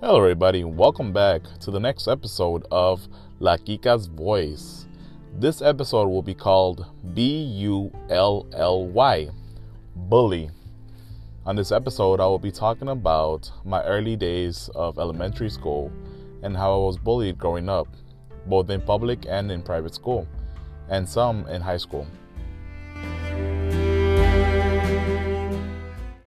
Hello, everybody. Welcome back to the next episode of La Kika's Voice. This episode will be called B U L L Y, Bully. On this episode, I will be talking about my early days of elementary school and how I was bullied growing up, both in public and in private school, and some in high school.